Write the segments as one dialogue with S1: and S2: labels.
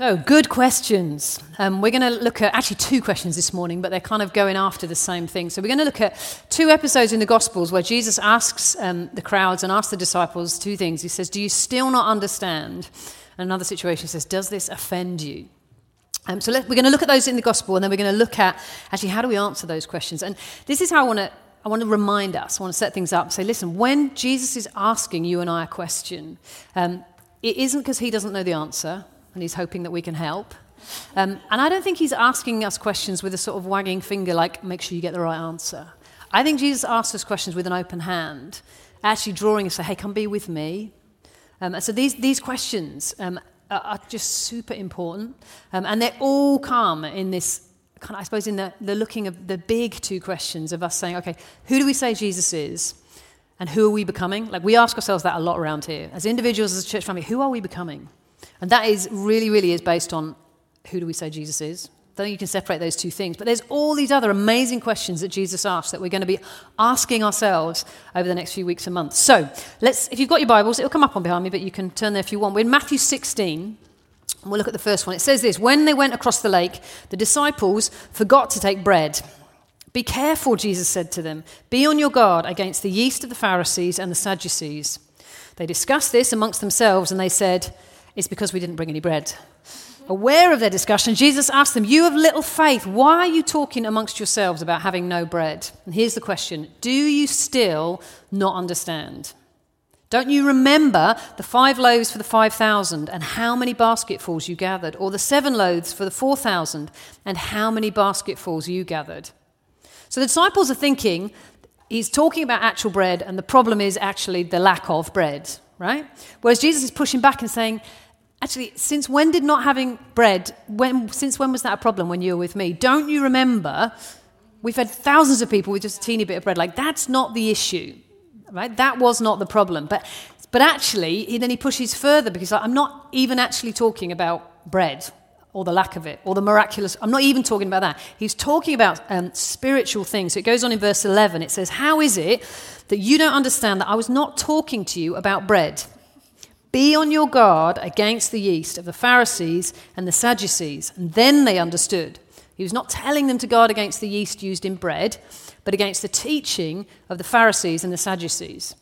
S1: So, good questions. Um, we're going to look at actually two questions this morning, but they're kind of going after the same thing. So, we're going to look at two episodes in the Gospels where Jesus asks um, the crowds and asks the disciples two things. He says, Do you still not understand? And another situation says, Does this offend you? Um, so, let, we're going to look at those in the Gospel, and then we're going to look at actually how do we answer those questions. And this is how I want to. I want to remind us, I want to set things up, say, listen, when Jesus is asking you and I a question, um, it isn't because he doesn't know the answer and he's hoping that we can help. Um, and I don't think he's asking us questions with a sort of wagging finger, like, make sure you get the right answer. I think Jesus asks us questions with an open hand, actually drawing us say hey, come be with me. Um, and so these, these questions um, are, are, just super important. Um, and they all come in this kind of, I suppose, in the, the looking of the big two questions of us saying, okay, who do we say Jesus is? And who are we becoming? Like, we ask ourselves that a lot around here. As individuals, as a church family, who are we becoming? And that is really, really is based on who do we say Jesus is? I think you can separate those two things. But there's all these other amazing questions that Jesus asked that we're going to be asking ourselves over the next few weeks and months. So let's, if you've got your Bibles, it'll come up on behind me, but you can turn there if you want. We're in Matthew 16. We'll look at the first one. It says this When they went across the lake, the disciples forgot to take bread. Be careful, Jesus said to them. Be on your guard against the yeast of the Pharisees and the Sadducees. They discussed this amongst themselves and they said, it's because we didn't bring any bread. Aware of their discussion, Jesus asked them, You have little faith. Why are you talking amongst yourselves about having no bread? And here's the question Do you still not understand? Don't you remember the five loaves for the 5,000 and how many basketfuls you gathered? Or the seven loaves for the 4,000 and how many basketfuls you gathered? So the disciples are thinking, he's talking about actual bread, and the problem is actually the lack of bread, right? Whereas Jesus is pushing back and saying, Actually, since when did not having bread, when, since when was that a problem when you were with me? Don't you remember? We've had thousands of people with just a teeny bit of bread. Like, that's not the issue, right? That was not the problem. But, but actually, he, then he pushes further because like, I'm not even actually talking about bread or the lack of it or the miraculous. I'm not even talking about that. He's talking about um, spiritual things. So it goes on in verse 11. It says, How is it that you don't understand that I was not talking to you about bread? Be on your guard against the yeast of the Pharisees and the Sadducees. And then they understood. He was not telling them to guard against the yeast used in bread, but against the teaching of the Pharisees and the Sadducees.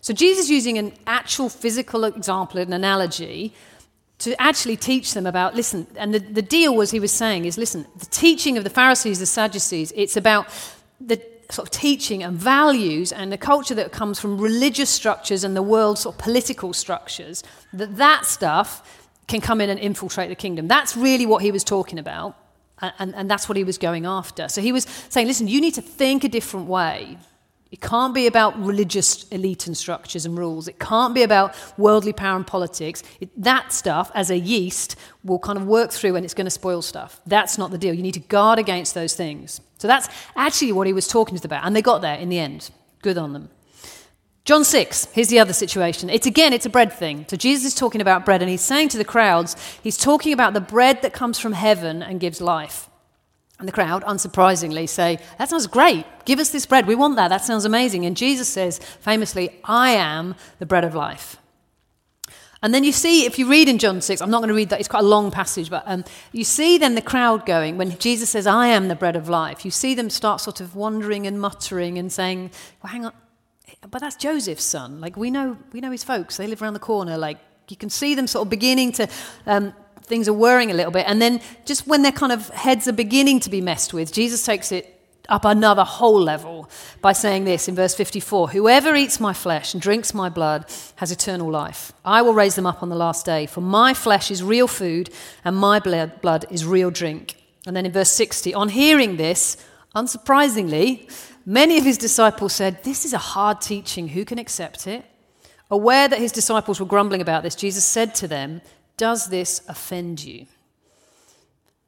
S1: So Jesus is using an actual physical example, an analogy, to actually teach them about, listen, and the, the deal was he was saying is, listen, the teaching of the Pharisees, the Sadducees, it's about the sort of teaching and values and the culture that comes from religious structures and the world's sort of political structures, that that stuff can come in and infiltrate the kingdom. That's really what he was talking about, and, and that's what he was going after. So he was saying, listen, you need to think a different way. It can't be about religious elite and structures and rules. It can't be about worldly power and politics. It, that stuff, as a yeast, will kind of work through and it's going to spoil stuff. That's not the deal. You need to guard against those things. So that's actually what he was talking about. And they got there in the end. Good on them. John 6, here's the other situation. It's again, it's a bread thing. So Jesus is talking about bread and he's saying to the crowds, he's talking about the bread that comes from heaven and gives life. And the crowd, unsurprisingly, say, That sounds great. Give us this bread. We want that. That sounds amazing. And Jesus says, famously, I am the bread of life. And then you see, if you read in John 6, I'm not going to read that, it's quite a long passage, but um, you see then the crowd going, when Jesus says, I am the bread of life, you see them start sort of wondering and muttering and saying, Well, hang on, but that's Joseph's son. Like, we know, we know his folks, they live around the corner. Like, you can see them sort of beginning to um, things are worrying a little bit. And then just when their kind of heads are beginning to be messed with, Jesus takes it up another whole level by saying this in verse 54 Whoever eats my flesh and drinks my blood has eternal life. I will raise them up on the last day, for my flesh is real food and my blood is real drink. And then in verse 60, on hearing this, unsurprisingly, many of his disciples said, This is a hard teaching. Who can accept it? Aware that his disciples were grumbling about this, Jesus said to them, does this offend you?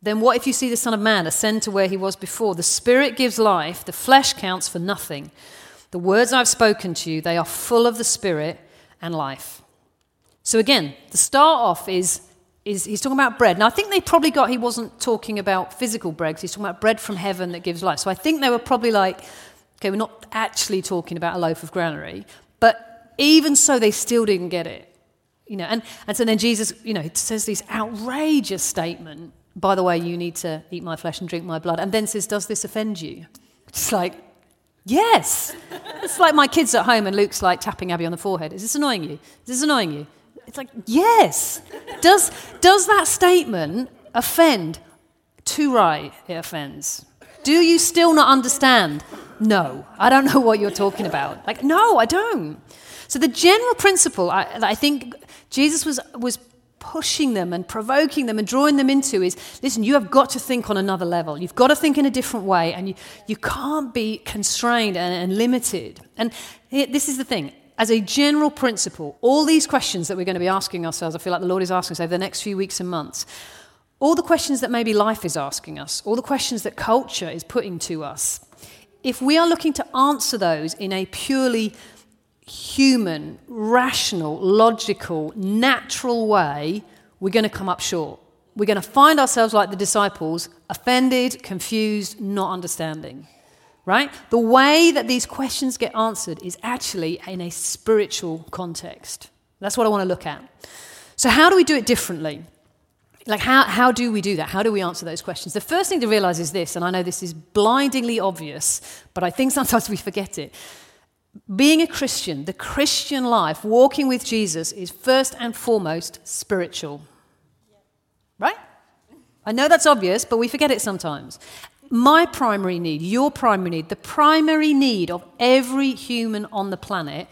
S1: Then what if you see the Son of Man ascend to where he was before? The Spirit gives life, the flesh counts for nothing. The words I've spoken to you, they are full of the Spirit and life. So again, the start off is, is he's talking about bread. Now I think they probably got he wasn't talking about physical bread, he's talking about bread from heaven that gives life. So I think they were probably like, okay, we're not actually talking about a loaf of granary. But even so, they still didn't get it. You know, and, and so then Jesus, you know, says this outrageous statement, by the way, you need to eat my flesh and drink my blood, and then says, Does this offend you? It's like, yes. it's like my kids at home and Luke's like tapping Abby on the forehead. Is this annoying you? Is this annoying you? It's like, yes. Does, does that statement offend? Too right, it offends. Do you still not understand? No, I don't know what you're talking about. Like, no, I don't. So the general principle I, I think Jesus was, was pushing them and provoking them and drawing them into is listen, you have got to think on another level. You've got to think in a different way, and you, you can't be constrained and, and limited. And this is the thing. As a general principle, all these questions that we're going to be asking ourselves, I feel like the Lord is asking us over the next few weeks and months, all the questions that maybe life is asking us, all the questions that culture is putting to us, if we are looking to answer those in a purely human, rational, logical, natural way, we're going to come up short. We're going to find ourselves like the disciples, offended, confused, not understanding. Right? The way that these questions get answered is actually in a spiritual context. That's what I want to look at. So, how do we do it differently? Like, how, how do we do that? How do we answer those questions? The first thing to realize is this, and I know this is blindingly obvious, but I think sometimes we forget it. Being a Christian, the Christian life, walking with Jesus, is first and foremost spiritual. Right? I know that's obvious, but we forget it sometimes. My primary need, your primary need, the primary need of every human on the planet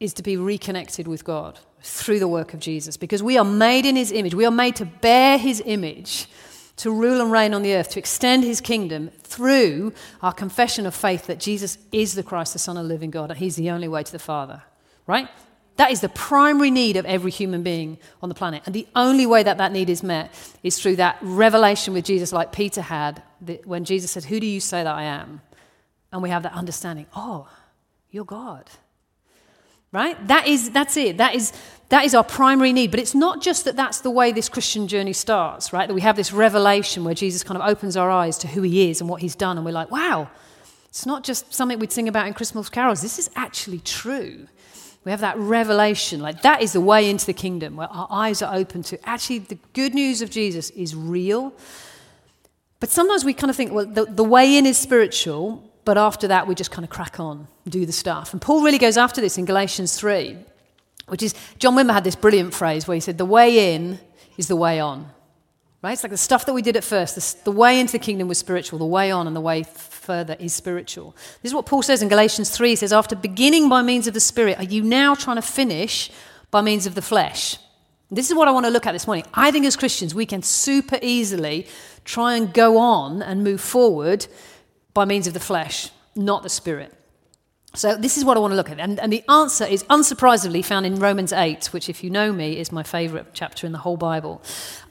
S1: is to be reconnected with God through the work of Jesus because we are made in his image. We are made to bear his image, to rule and reign on the earth, to extend his kingdom through our confession of faith that Jesus is the Christ, the Son of the living God, and he's the only way to the Father. Right? That is the primary need of every human being on the planet. And the only way that that need is met is through that revelation with Jesus, like Peter had when Jesus said, Who do you say that I am? And we have that understanding oh, you're God right? That is that's it. That is that is our primary need. But it's not just that that's the way this christian journey starts right? That we have this revelation where jesus kind of opens our eyes to who he is and what he's done and we're like wow it's not just something we'd sing about in christmas carols. This is actually true. We have that revelation. Like that is the way into the kingdom where our eyes are open to actually the good news of jesus is real. But sometimes we kind of think well the, the way in is spiritual but after that, we just kind of crack on, do the stuff. And Paul really goes after this in Galatians 3, which is John Wimber had this brilliant phrase where he said, The way in is the way on. Right? It's like the stuff that we did at first. The, the way into the kingdom was spiritual, the way on and the way further is spiritual. This is what Paul says in Galatians 3. He says, After beginning by means of the Spirit, are you now trying to finish by means of the flesh? This is what I want to look at this morning. I think as Christians, we can super easily try and go on and move forward by means of the flesh, not the spirit. So, this is what I want to look at. And, and, the answer is unsurprisingly found in Romans 8, which, if you know me, is my favorite chapter in the whole Bible.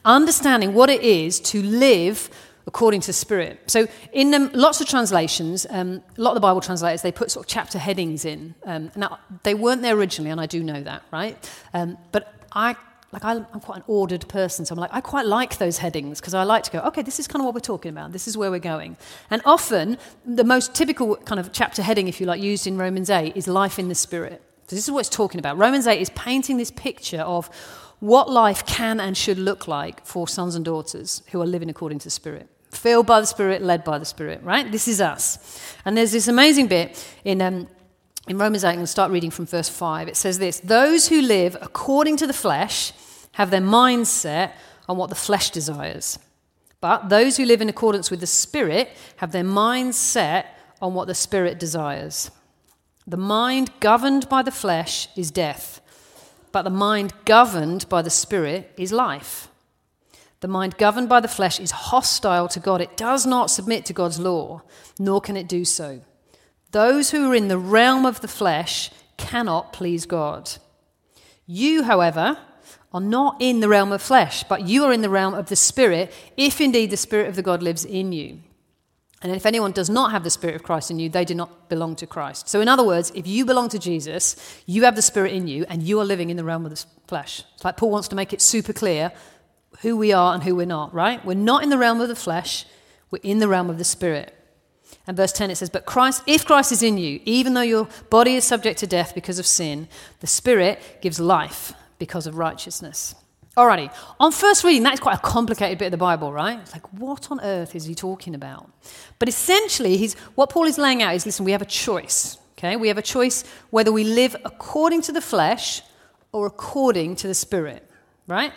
S1: Understanding what it is to live according to the Spirit. So, in um, lots of translations, um, a lot of the Bible translators, they put sort of chapter headings in. Um, now, they weren't there originally, and I do know that, right? Um, but I like I'm quite an ordered person, so I'm like, I quite like those headings because I like to go, okay, this is kind of what we're talking about. This is where we're going. And often, the most typical kind of chapter heading, if you like, used in Romans 8 is life in the Spirit. So this is what it's talking about. Romans 8 is painting this picture of what life can and should look like for sons and daughters who are living according to the Spirit. Filled by the Spirit, led by the Spirit, right? This is us. And there's this amazing bit in um, in Romans 8, I'm going to start reading from verse 5. It says this Those who live according to the flesh have their minds set on what the flesh desires. But those who live in accordance with the Spirit have their minds set on what the Spirit desires. The mind governed by the flesh is death, but the mind governed by the Spirit is life. The mind governed by the flesh is hostile to God. It does not submit to God's law, nor can it do so. Those who are in the realm of the flesh cannot please God. You, however, are not in the realm of flesh, but you are in the realm of the Spirit, if indeed the Spirit of the God lives in you. And if anyone does not have the Spirit of Christ in you, they do not belong to Christ. So, in other words, if you belong to Jesus, you have the Spirit in you, and you are living in the realm of the flesh. It's like Paul wants to make it super clear who we are and who we're not, right? We're not in the realm of the flesh, we're in the realm of the Spirit. And verse 10 it says, But Christ, if Christ is in you, even though your body is subject to death because of sin, the Spirit gives life because of righteousness. Alrighty, on first reading, that's quite a complicated bit of the Bible, right? It's like, what on earth is he talking about? But essentially, he's, what Paul is laying out is listen, we have a choice, okay? We have a choice whether we live according to the flesh or according to the Spirit, right?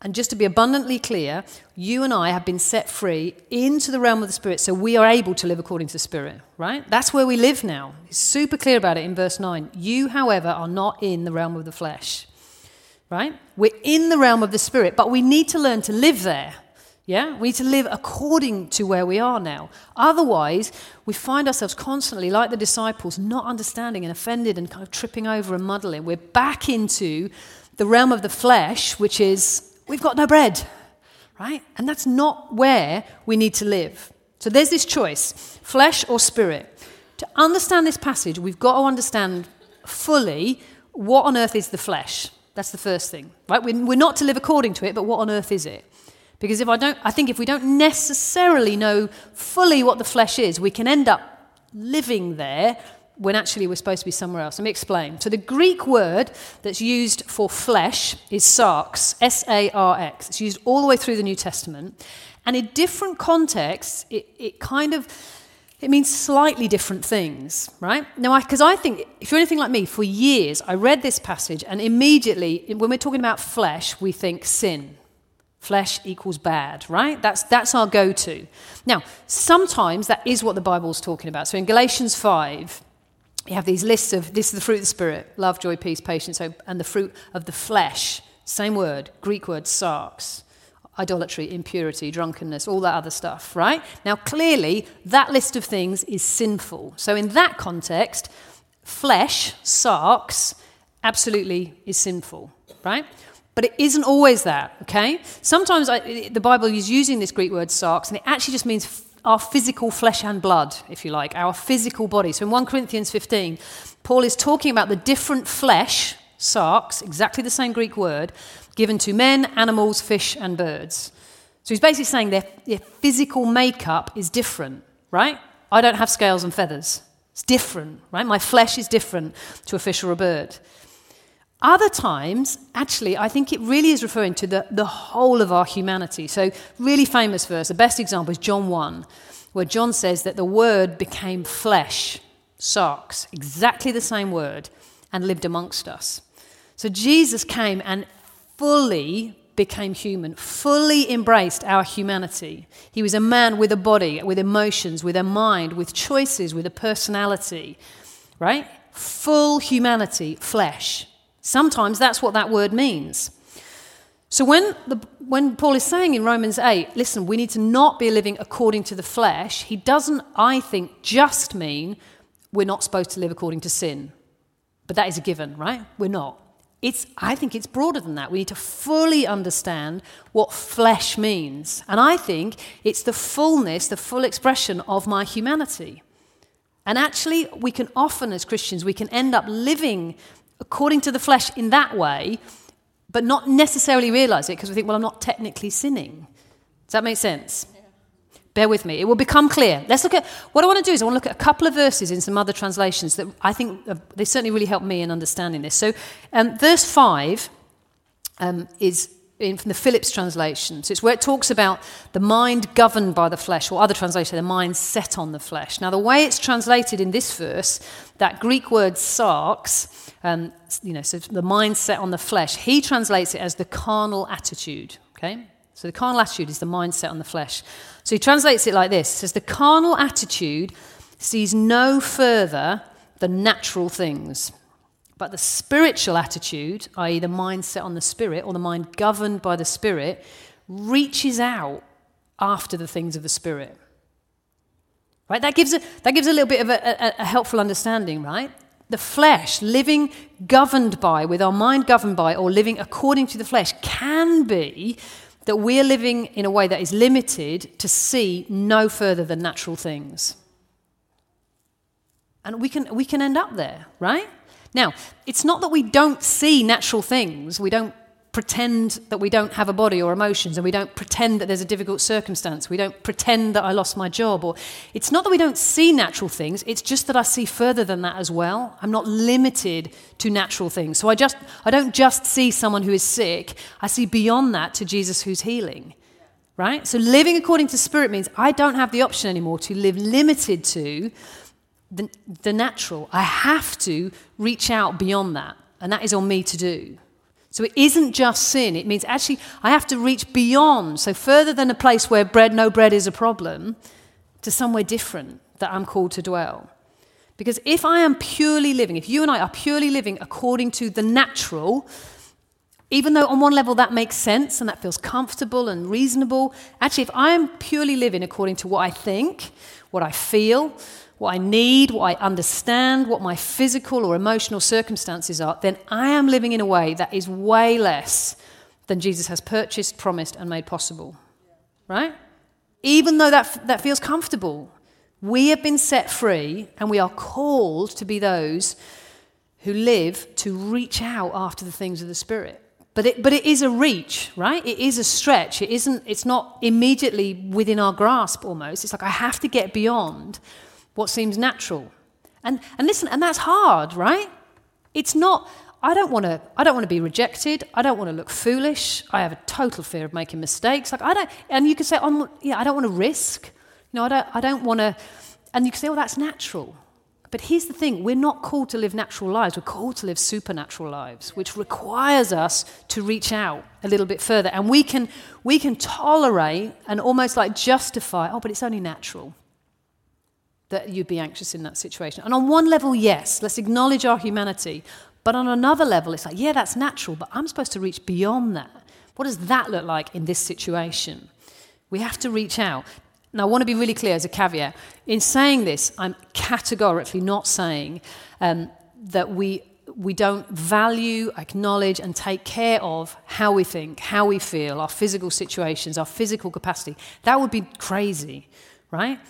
S1: And just to be abundantly clear, you and I have been set free into the realm of the Spirit, so we are able to live according to the Spirit, right? That's where we live now. He's super clear about it in verse 9. You, however, are not in the realm of the flesh, right? We're in the realm of the Spirit, but we need to learn to live there. Yeah? We need to live according to where we are now. Otherwise, we find ourselves constantly, like the disciples, not understanding and offended and kind of tripping over and muddling. We're back into the realm of the flesh, which is we've got no bread, right? And that's not where we need to live. So there's this choice flesh or spirit. To understand this passage, we've got to understand fully what on earth is the flesh. That's the first thing, right? We're not to live according to it, but what on earth is it? Because if I don't, I think if we don't necessarily know fully what the flesh is, we can end up living there when actually we're supposed to be somewhere else. Let me explain. So, the Greek word that's used for flesh is sarx, S A R X. It's used all the way through the New Testament. And in different contexts, it, it kind of it means slightly different things, right? Now, because I, I, think if you're anything like me, for years I read this passage, and immediately, when we're talking about flesh, we think sin. Flesh equals bad, right? That's, that's our go to. Now, sometimes that is what the Bible's talking about. So in Galatians 5, you have these lists of this is the fruit of the Spirit love, joy, peace, patience, hope, and the fruit of the flesh. Same word, Greek word, sarx. Idolatry, impurity, drunkenness, all that other stuff, right? Now, clearly, that list of things is sinful. So, in that context, flesh, sarx, absolutely is sinful, right? But it isn't always that, okay? Sometimes I, the Bible is using this Greek word sarx, and it actually just means our physical flesh and blood, if you like, our physical body. So in 1 Corinthians 15, Paul is talking about the different flesh, sarx, exactly the same Greek word, given to men, animals, fish, and birds. So he's basically saying their, their physical makeup is different, right? I don't have scales and feathers. It's different, right? My flesh is different to a fish or a bird. Other times, actually, I think it really is referring to the, the whole of our humanity. So, really famous verse, the best example is John 1, where John says that the Word became flesh, sarx, exactly the same word, and lived amongst us. So, Jesus came and fully became human, fully embraced our humanity. He was a man with a body, with emotions, with a mind, with choices, with a personality, right? Full humanity, flesh. Sometimes that's what that word means. So when, the, when Paul is saying in Romans 8, listen, we need to not be living according to the flesh, he doesn't, I think, just mean we're not supposed to live according to sin. But that is a given, right? We're not. It's, I think it's broader than that. We need to fully understand what flesh means. And I think it's the fullness, the full expression of my humanity. And actually, we can often, as Christians, we can end up living according to the flesh in that way, but not necessarily realize it because we think, well, I'm not technically sinning. Does that make sense? Bear with me. It will become clear. Let's look at what I want to do is I want to look at a couple of verses in some other translations that I think they certainly really help me in understanding this. So, um, verse 5 um, is in, from the Phillips translation. So it's where it talks about the mind governed by the flesh, or other translation, the mind set on the flesh. Now, the way it's translated in this verse, that Greek word sarx, um, you know, so the mind set on the flesh, he translates it as the carnal attitude. Okay? So the carnal attitude is the mindset on the flesh. So he translates it like this: says the carnal attitude sees no further than natural things. But the spiritual attitude, i.e., the mindset on the Spirit or the mind governed by the Spirit, reaches out after the things of the Spirit. Right? That gives a, that gives a little bit of a, a, a helpful understanding, right? The flesh, living governed by, with our mind governed by, or living according to the flesh, can be that we're living in a way that is limited to see no further than natural things. And we can, we can end up there, right? Now, it's not that we don't see natural things, we don't pretend that we don't have a body or emotions and we don't pretend that there's a difficult circumstance. We don't pretend that I lost my job. Or it's not that we don't see natural things, it's just that I see further than that as well. I'm not limited to natural things. So I just I don't just see someone who is sick, I see beyond that to Jesus who's healing. Right? So living according to spirit means I don't have the option anymore to live limited to the, the natural. I have to reach out beyond that. And that is on me to do. So it isn't just sin. It means actually I have to reach beyond, so further than a place where bread, no bread is a problem, to somewhere different that I'm called to dwell. Because if I am purely living, if you and I are purely living according to the natural, even though on one level that makes sense and that feels comfortable and reasonable, actually, if I am purely living according to what I think, what I feel, what I need, what I understand, what my physical or emotional circumstances are, then I am living in a way that is way less than Jesus has purchased, promised, and made possible. Right? Even though that, that feels comfortable, we have been set free and we are called to be those who live to reach out after the things of the Spirit. But it, but it is a reach, right? It is a stretch. It isn't, it's not immediately within our grasp almost. It's like I have to get beyond what seems natural. And, and listen, and that's hard, right? It's not, I don't want to, I don't want to be rejected. I don't want to look foolish. I have a total fear of making mistakes. Like I don't, and you could say, I'm, yeah, I don't want to risk. You know, I don't, I don't want to, and you can say, oh, that's natural. But here's the thing we're not called to live natural lives, we're called to live supernatural lives, which requires us to reach out a little bit further. And we can, we can tolerate and almost like justify, oh, but it's only natural that you'd be anxious in that situation. And on one level, yes, let's acknowledge our humanity. But on another level, it's like, yeah, that's natural, but I'm supposed to reach beyond that. What does that look like in this situation? We have to reach out. Now, I want to be really clear as a caveat. In saying this, I'm categorically not saying um, that we, we don't value, acknowledge, and take care of how we think, how we feel, our physical situations, our physical capacity. That would be crazy, right?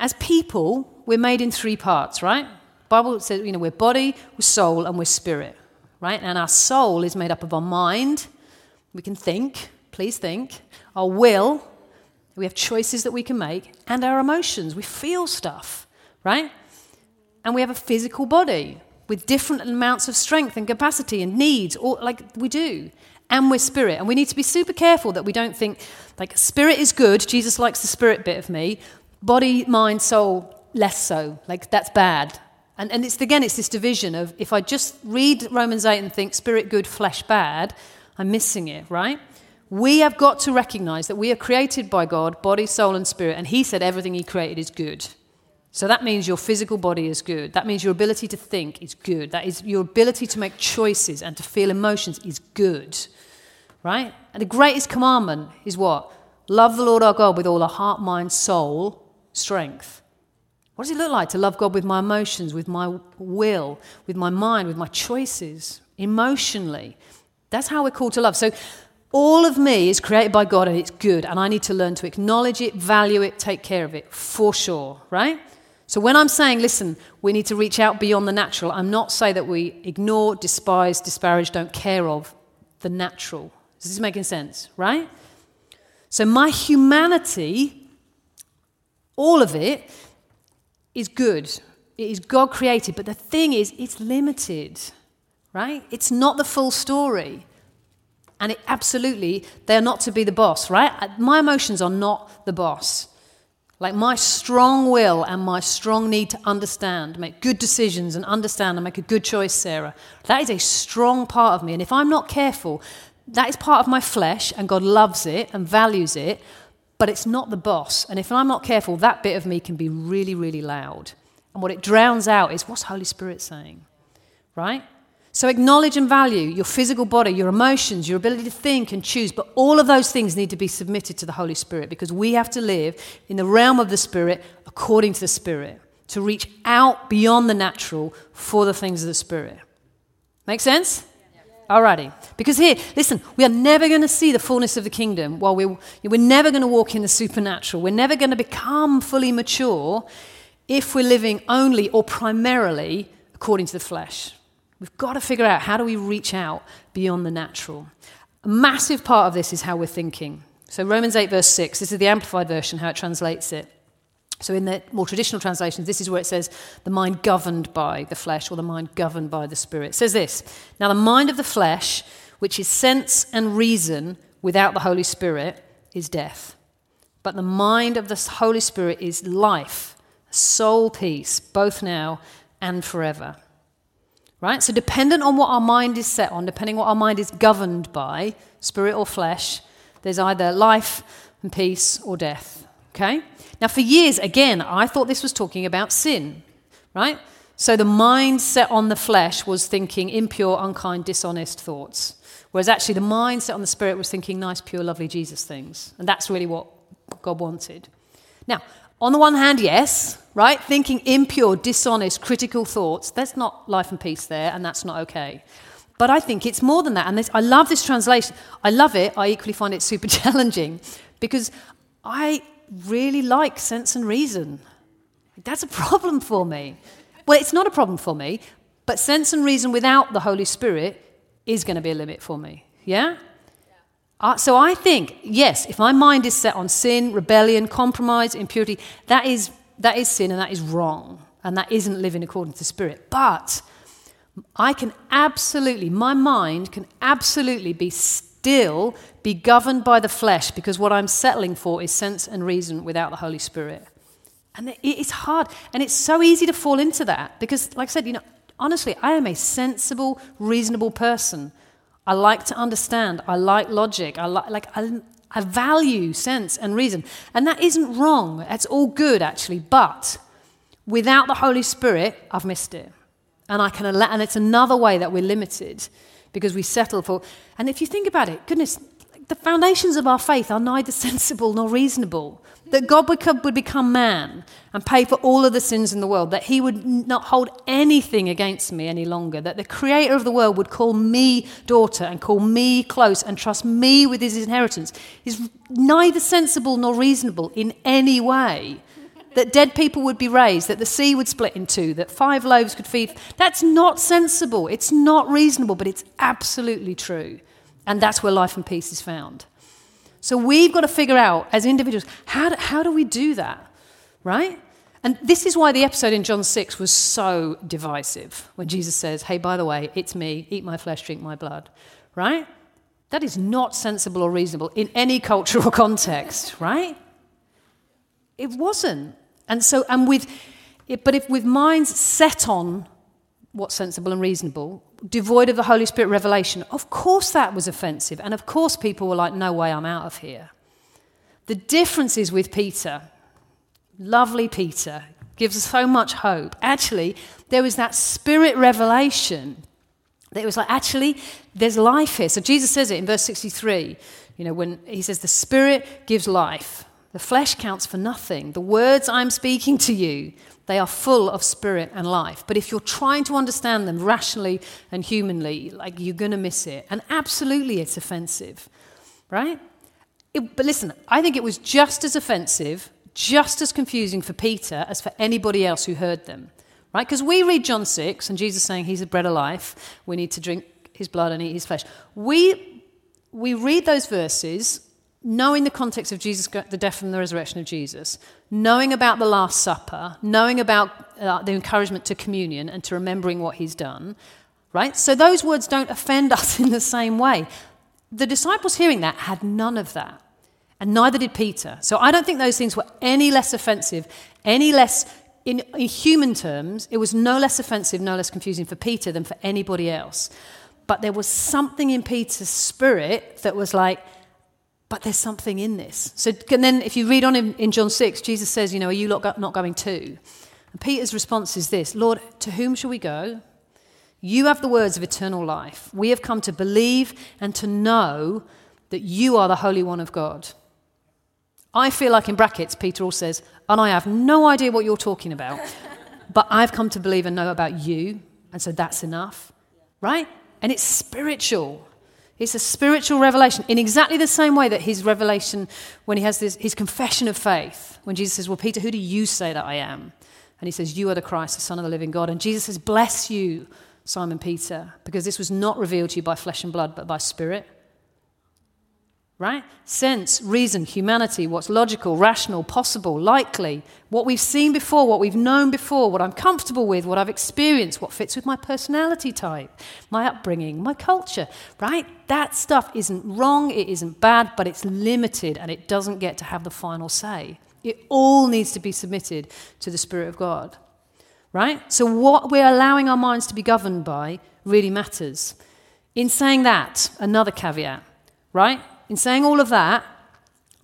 S1: As people, we're made in three parts, right? Bible says, you know, we're body, we're soul, and we're spirit, right? And our soul is made up of our mind. We can think, please think. Our will, we have choices that we can make, and our emotions. We feel stuff, right? And we have a physical body with different amounts of strength and capacity and needs, like we do. And we're spirit. And we need to be super careful that we don't think, like, spirit is good. Jesus likes the spirit bit of me. Body, mind, soul, less so. Like, that's bad. And, and it's, again, it's this division of if I just read Romans 8 and think spirit good, flesh bad, I'm missing it, right? We have got to recognize that we are created by God, body, soul, and spirit, and He said everything He created is good. So that means your physical body is good. That means your ability to think is good. That is your ability to make choices and to feel emotions is good. Right? And the greatest commandment is what? Love the Lord our God with all our heart, mind, soul, strength. What does it look like to love God with my emotions, with my will, with my mind, with my choices, emotionally? That's how we're called to love. So, all of me is created by God and it's good, and I need to learn to acknowledge it, value it, take care of it, for sure, right? So, when I'm saying, listen, we need to reach out beyond the natural, I'm not saying that we ignore, despise, disparage, don't care of the natural. Is this making sense, right? So, my humanity all of it is good. It is God created, but the thing is, it's limited, right? It's not the full story. And it absolutely, they're not to be the boss, right? Uh, my emotions are not the boss. Like my strong will and my strong need to understand, make good decisions and understand and make a good choice, Sarah, that is a strong part of me. And if I'm not careful, that is part of my flesh, and God loves it and values it but it's not the boss. And if I'm not careful, that bit of me can be really, really loud. And what it drowns out is what's the Holy Spirit saying? Right? So acknowledge and value your physical body, your emotions, your ability to think and choose, but all of those things need to be submitted to the Holy Spirit because we have to live in the realm of the Spirit according to the Spirit, to reach out beyond the natural for the things of the Spirit. Make sense? Alrighty. Because here, listen, we are never going to see the fullness of the kingdom while we're, we're never going to walk in the supernatural. We're never going to become fully mature if we're living only or primarily according to the flesh. We've got to figure out how do we reach out beyond the natural. A massive part of this is how we're thinking. So, Romans 8, verse 6, this is the Amplified Version, how it translates it. So, in the more traditional translations, this is where it says the mind governed by the flesh or the mind governed by the spirit. It says this Now, the mind of the flesh, which is sense and reason without the Holy Spirit, is death. But the mind of the Holy Spirit is life, soul peace, both now and forever. Right? So, dependent on what our mind is set on, depending what our mind is governed by, spirit or flesh, there's either life and peace or death. Okay? Now, for years, again, I thought this was talking about sin, right? So the mind set on the flesh was thinking impure, unkind, dishonest thoughts. Whereas actually, the mind set on the spirit was thinking nice, pure, lovely Jesus things. And that's really what God wanted. Now, on the one hand, yes, right? Thinking impure, dishonest, critical thoughts, there's not life and peace there, and that's not okay. But I think it's more than that. And this, I love this translation. I love it. I equally find it super challenging because I really like sense and reason. That's a problem for me. Well, it's not a problem for me, but sense and reason without the Holy Spirit is going to be a limit for me. Yeah? Uh, so I think, yes, if my mind is set on sin, rebellion, compromise, impurity, that is, that is sin and that is wrong. And that isn't living according to the Spirit. But I can absolutely, my mind can absolutely be still be governed by the flesh because what I'm settling for is sense and reason without the Holy Spirit. And it's hard. And it's so easy to fall into that because, like I said, you know, honestly, I am a sensible, reasonable person. I like to understand. I like logic. I like, like I, I value sense and reason. And that isn't wrong. It's all good, actually. But without the Holy Spirit, I've missed it. And I can, and it's another way that we're limited because we settle for. And if you think about it, goodness, the foundations of our faith are neither sensible nor reasonable. That God would become man and pay for all of the sins in the world, that he would not hold anything against me any longer, that the creator of the world would call me daughter and call me close and trust me with his inheritance is neither sensible nor reasonable in any way that dead people would be raised, that the sea would split in two, that five loaves could feed. That's not sensible. It's not reasonable, but it's absolutely true. And that's where life and peace is found. So we've got to figure out, as individuals, how do, how do we do that? Right? And this is why the episode in John 6 was so divisive when Jesus says, Hey, by the way, it's me, eat my flesh, drink my blood. Right? That is not sensible or reasonable in any cultural context, right? It wasn't. And so, and with, but if with minds set on what's sensible and reasonable, devoid of the Holy Spirit revelation, of course that was offensive. And of course people were like, no way, I'm out of here. The difference is with Peter, lovely Peter, gives us so much hope. Actually, there was that spirit revelation that it was like, actually, there's life here. So Jesus says it in verse 63, you know, when he says, the spirit gives life. The flesh counts for nothing. The words I'm speaking to you, they are full of spirit and life. But if you're trying to understand them rationally and humanly, like you're going to miss it. And absolutely it's offensive, right? It, but listen, I think it was just as offensive, just as confusing for Peter as for anybody else who heard them, right? Because we read John 6 and Jesus saying he's the bread of life, we need to drink his blood and eat his flesh. We, we read those verses knowing the context of Jesus, the death and the resurrection of Jesus, knowing about the Last Supper, knowing about uh, the encouragement to communion and to remembering what he's done, right? So those words don't offend us in the same way. The disciples hearing that had none of that, and neither did Peter. So I don't think those things were any less offensive, any less, in, in human terms, it was no less offensive, no less confusing for Peter than for anybody else. But there was something in Peter's spirit that was like, but there's something in this. So, and then if you read on in, in John 6, Jesus says, You know, are you not going too? And Peter's response is this Lord, to whom shall we go? You have the words of eternal life. We have come to believe and to know that you are the Holy One of God. I feel like in brackets, Peter also says, and I have no idea what you're talking about, but I've come to believe and know about you, and so that's enough, right? And it's spiritual. It's a spiritual revelation in exactly the same way that his revelation, when he has this, his confession of faith, when Jesus says, Well, Peter, who do you say that I am? And he says, You are the Christ, the Son of the living God. And Jesus says, Bless you, Simon Peter, because this was not revealed to you by flesh and blood, but by spirit. Right? Sense, reason, humanity, what's logical, rational, possible, likely, what we've seen before, what we've known before, what I'm comfortable with, what I've experienced, what fits with my personality type, my upbringing, my culture, right? That stuff isn't wrong, it isn't bad, but it's limited and it doesn't get to have the final say. It all needs to be submitted to the Spirit of God, right? So, what we're allowing our minds to be governed by really matters. In saying that, another caveat, right? In saying all of that,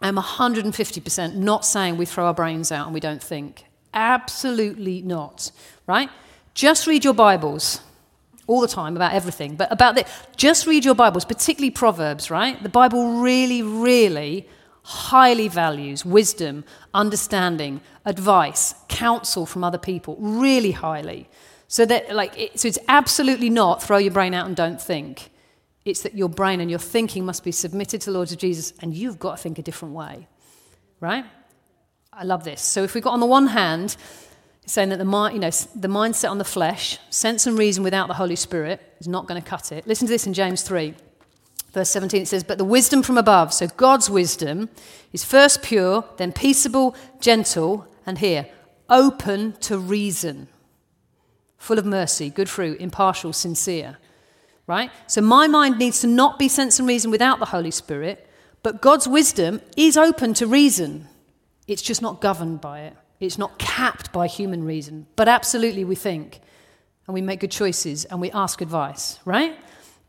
S1: I'm 150% not saying we throw our brains out and we don't think. Absolutely not, right? Just read your Bibles all the time about everything, but about the, just read your Bibles, particularly Proverbs, right? The Bible really, really highly values wisdom, understanding, advice, counsel from other people, really highly. So that, like, it, so it's absolutely not throw your brain out and don't think. It's that your brain and your thinking must be submitted to the Lord of Jesus, and you've got to think a different way, right? I love this. So if we've got on the one hand, saying that the mind, you know, the mindset on the flesh, sense and reason without the Holy Spirit is not going to cut it. Listen to this in James 3. Verse 17 it says, But the wisdom from above, so God's wisdom, is first pure, then peaceable, gentle, and here, open to reason full of mercy, good fruit, impartial, sincere. Right? So my mind needs to not be sense and reason without the Holy Spirit, but God's wisdom is open to reason. It's just not governed by it. It's not capped by human reason. But absolutely we think and we make good choices and we ask advice, right?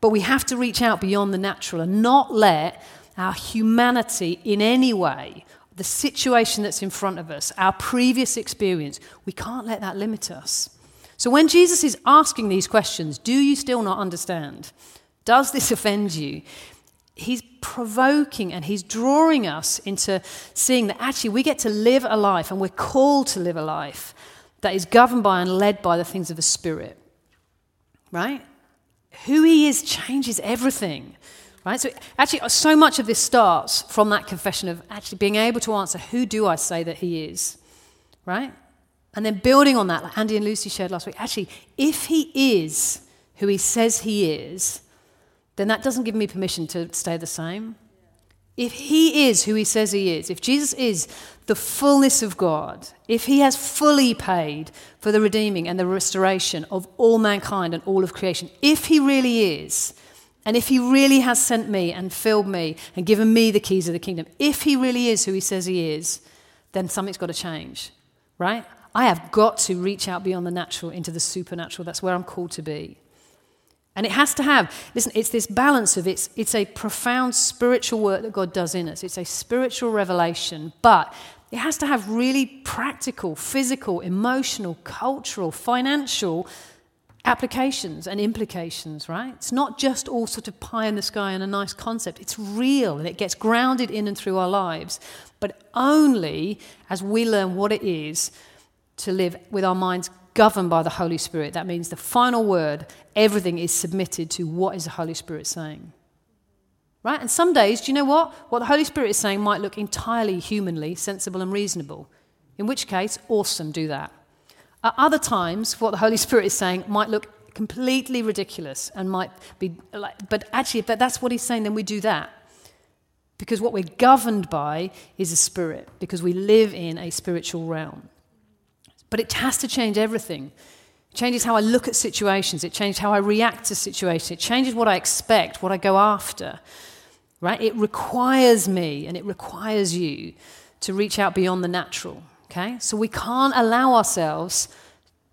S1: But we have to reach out beyond the natural and not let our humanity in any way, the situation that's in front of us, our previous experience, we can't let that limit us. So when Jesus is asking these questions, do you still not understand? Does this offend you? He's provoking and he's drawing us into seeing that actually we get to live a life and we're called to live a life that is governed by and led by the things of the Spirit. Right? Who he is changes everything. Right? So actually so much of this starts from that confession of actually being able to answer who do I say that he is? Right? And then building on that, like Andy and Lucy shared last week, actually, if he is who he says he is, then that doesn't give me permission to stay the same. If he is who he says he is, if Jesus is the fullness of God, if he has fully paid for the redeeming and the restoration of all mankind and all of creation, if he really is, and if he really has sent me and filled me and given me the keys of the kingdom, if he really is who he says he is, then something's got to change, right? I have got to reach out beyond the natural into the supernatural. That's where I'm called to be. And it has to have, listen, it's this balance of it's, it's a profound spiritual work that God does in us. It's a spiritual revelation, but it has to have really practical, physical, emotional, cultural, financial applications and implications, right? It's not just all sort of pie in the sky and a nice concept. It's real and it gets grounded in and through our lives, but only as we learn what it is to live with our minds governed by the Holy Spirit. That means the final word, everything is submitted to what is the Holy Spirit saying. Right? And some days, do you know what? What the Holy Spirit is saying might look entirely humanly sensible and reasonable. In which case, awesome, do that. At other times, what the Holy Spirit is saying might look completely ridiculous and might be like, but actually, if that's what he's saying, then we do that. Because what we're governed by is a spirit, because we live in a spiritual realm. But it has to change everything. It changes how I look at situations. It changes how I react to situations. It changes what I expect, what I go after. Right? It requires me and it requires you to reach out beyond the natural. Okay? So we can't allow ourselves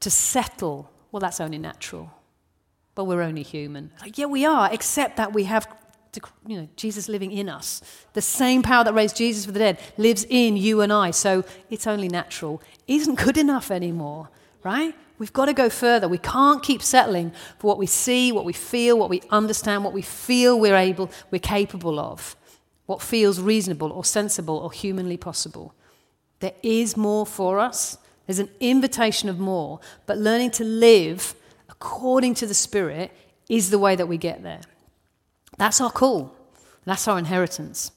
S1: to settle. Well, that's only natural. But we're only human. Like, yeah, we are, except that we have you know, Jesus living in us. The same power that raised Jesus from the dead lives in you and I. So it's only natural. Isn't good enough anymore, right? We've got to go further. We can't keep settling for what we see, what we feel, what we understand, what we feel we're able, we're capable of, what feels reasonable or sensible or humanly possible. There is more for us. There's an invitation of more, but learning to live according to the Spirit is the way that we get there. That's our call. That's our inheritance.